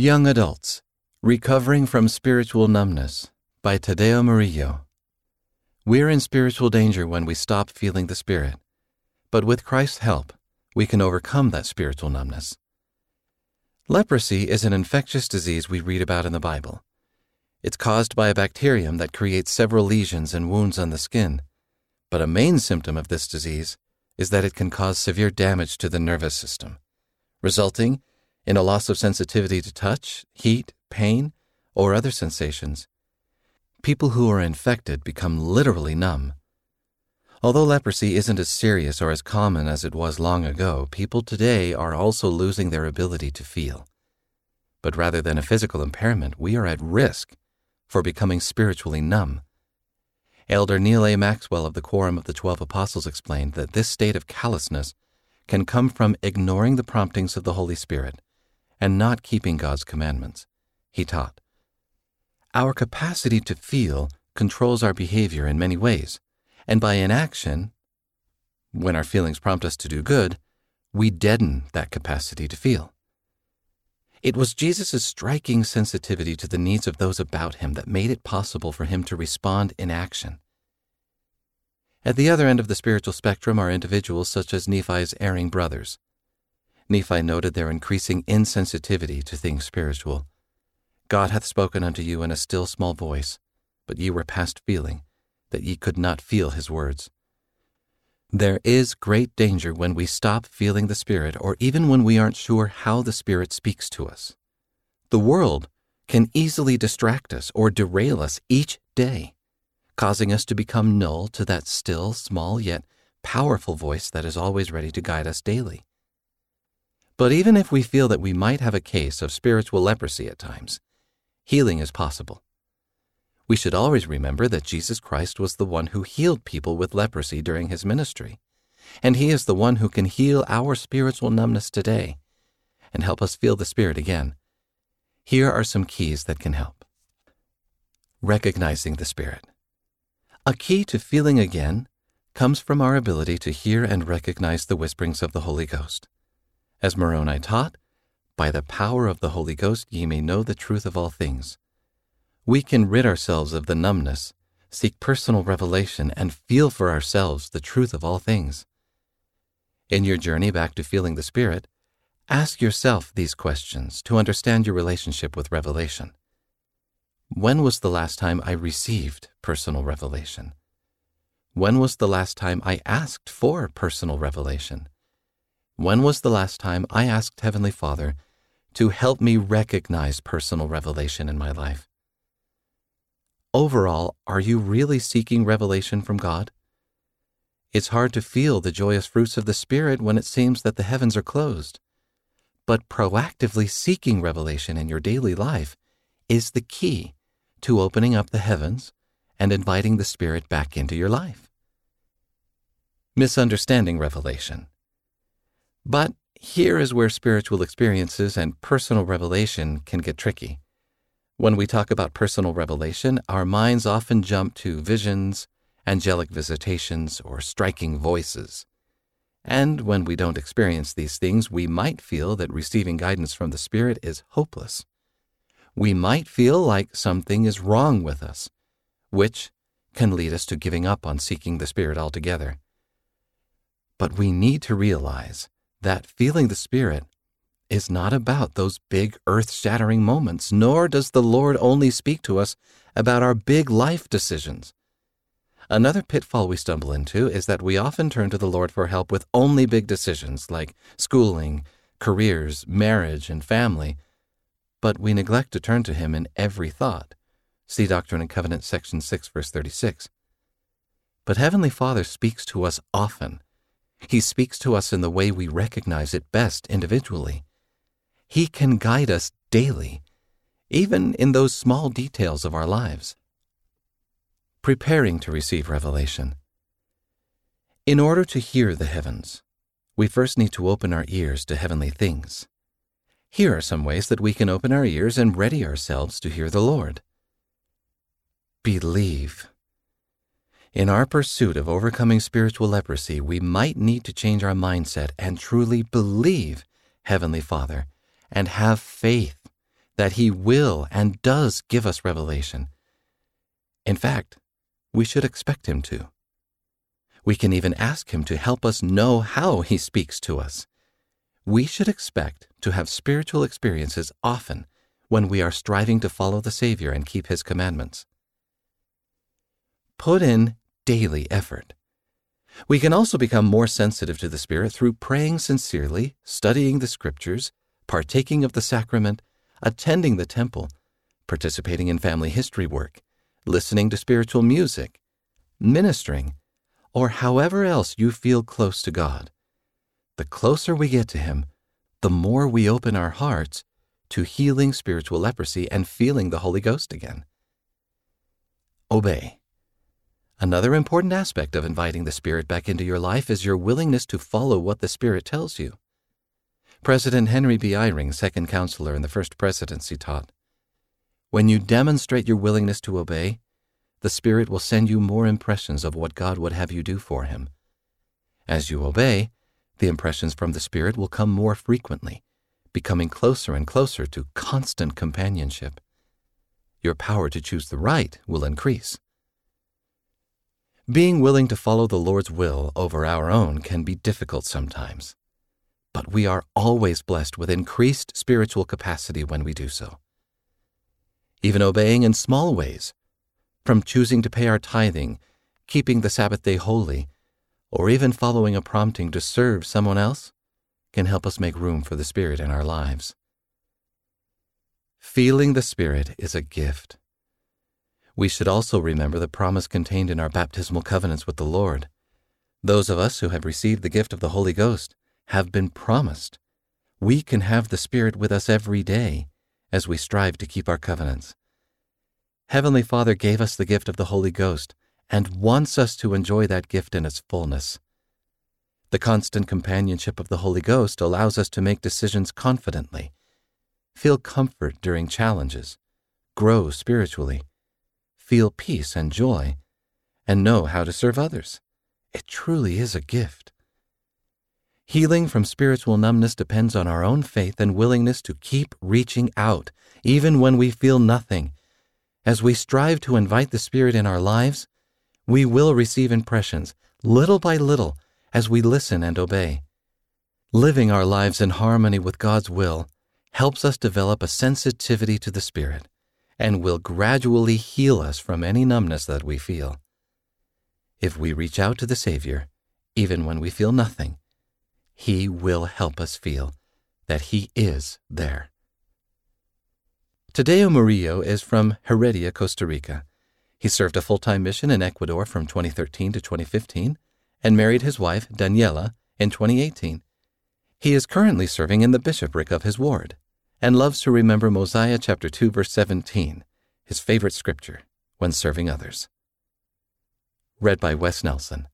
Young Adults Recovering from Spiritual Numbness by Tadeo Murillo. We're in spiritual danger when we stop feeling the Spirit, but with Christ's help, we can overcome that spiritual numbness. Leprosy is an infectious disease we read about in the Bible. It's caused by a bacterium that creates several lesions and wounds on the skin, but a main symptom of this disease is that it can cause severe damage to the nervous system, resulting in a loss of sensitivity to touch, heat, pain, or other sensations. People who are infected become literally numb. Although leprosy isn't as serious or as common as it was long ago, people today are also losing their ability to feel. But rather than a physical impairment, we are at risk for becoming spiritually numb. Elder Neal A. Maxwell of the Quorum of the Twelve Apostles explained that this state of callousness can come from ignoring the promptings of the Holy Spirit and not keeping God's commandments. He taught. Our capacity to feel controls our behavior in many ways, and by inaction, when our feelings prompt us to do good, we deaden that capacity to feel. It was Jesus' striking sensitivity to the needs of those about him that made it possible for him to respond in action. At the other end of the spiritual spectrum are individuals such as Nephi's erring brothers. Nephi noted their increasing insensitivity to things spiritual. God hath spoken unto you in a still small voice, but ye were past feeling, that ye could not feel his words. There is great danger when we stop feeling the Spirit, or even when we aren't sure how the Spirit speaks to us. The world can easily distract us or derail us each day, causing us to become null to that still, small, yet powerful voice that is always ready to guide us daily. But even if we feel that we might have a case of spiritual leprosy at times, healing is possible. We should always remember that Jesus Christ was the one who healed people with leprosy during his ministry, and he is the one who can heal our spiritual numbness today and help us feel the Spirit again. Here are some keys that can help. Recognizing the Spirit. A key to feeling again comes from our ability to hear and recognize the whisperings of the Holy Ghost. As Moroni taught, by the power of the Holy Ghost ye may know the truth of all things we can rid ourselves of the numbness, seek personal revelation, and feel for ourselves the truth of all things. In your journey back to feeling the Spirit, ask yourself these questions to understand your relationship with revelation. When was the last time I received personal revelation? When was the last time I asked for personal revelation? When was the last time I asked Heavenly Father to help me recognize personal revelation in my life? Overall, are you really seeking revelation from God? It's hard to feel the joyous fruits of the Spirit when it seems that the heavens are closed. But proactively seeking revelation in your daily life is the key to opening up the heavens and inviting the Spirit back into your life. Misunderstanding revelation. But here is where spiritual experiences and personal revelation can get tricky. When we talk about personal revelation, our minds often jump to visions, angelic visitations, or striking voices. And when we don't experience these things, we might feel that receiving guidance from the Spirit is hopeless. We might feel like something is wrong with us, which can lead us to giving up on seeking the Spirit altogether. But we need to realize that feeling the Spirit is not about those big earth shattering moments, nor does the Lord only speak to us about our big life decisions. Another pitfall we stumble into is that we often turn to the Lord for help with only big decisions like schooling, careers, marriage, and family, but we neglect to turn to Him in every thought. See Doctrine and Covenants, section 6, verse 36. But Heavenly Father speaks to us often. He speaks to us in the way we recognize it best individually. He can guide us daily, even in those small details of our lives. Preparing to receive revelation. In order to hear the heavens, we first need to open our ears to heavenly things. Here are some ways that we can open our ears and ready ourselves to hear the Lord. Believe. In our pursuit of overcoming spiritual leprosy, we might need to change our mindset and truly believe Heavenly Father and have faith that He will and does give us revelation. In fact, we should expect Him to. We can even ask Him to help us know how He speaks to us. We should expect to have spiritual experiences often when we are striving to follow the Savior and keep His commandments. Put in daily effort. We can also become more sensitive to the Spirit through praying sincerely, studying the Scriptures, partaking of the sacrament, attending the temple, participating in family history work, listening to spiritual music, ministering, or however else you feel close to God. The closer we get to Him, the more we open our hearts to healing spiritual leprosy and feeling the Holy Ghost again. Obey. Another important aspect of inviting the Spirit back into your life is your willingness to follow what the Spirit tells you. President Henry B. Eyring, second counselor in the first presidency, taught When you demonstrate your willingness to obey, the Spirit will send you more impressions of what God would have you do for Him. As you obey, the impressions from the Spirit will come more frequently, becoming closer and closer to constant companionship. Your power to choose the right will increase. Being willing to follow the Lord's will over our own can be difficult sometimes but we are always blessed with increased spiritual capacity when we do so. Even obeying in small ways, from choosing to pay our tithing, keeping the Sabbath day holy, or even following a prompting to serve someone else, can help us make room for the Spirit in our lives. Feeling the Spirit is a gift. We should also remember the promise contained in our baptismal covenants with the Lord. Those of us who have received the gift of the Holy Ghost have been promised. We can have the Spirit with us every day as we strive to keep our covenants. Heavenly Father gave us the gift of the Holy Ghost and wants us to enjoy that gift in its fullness. The constant companionship of the Holy Ghost allows us to make decisions confidently, feel comfort during challenges, grow spiritually, feel peace and joy, and know how to serve others. It truly is a gift. Healing from spiritual numbness depends on our own faith and willingness to keep reaching out, even when we feel nothing. As we strive to invite the Spirit in our lives, we will receive impressions, little by little, as we listen and obey. Living our lives in harmony with God's will helps us develop a sensitivity to the Spirit and will gradually heal us from any numbness that we feel. If we reach out to the Savior, even when we feel nothing, he will help us feel that He is there. Tadeo Murillo is from Heredia, Costa Rica. He served a full time mission in Ecuador from 2013 to 2015 and married his wife, Daniela, in 2018. He is currently serving in the bishopric of his ward and loves to remember Mosiah chapter 2 verse 17, his favorite scripture, when serving others. Read by Wes Nelson.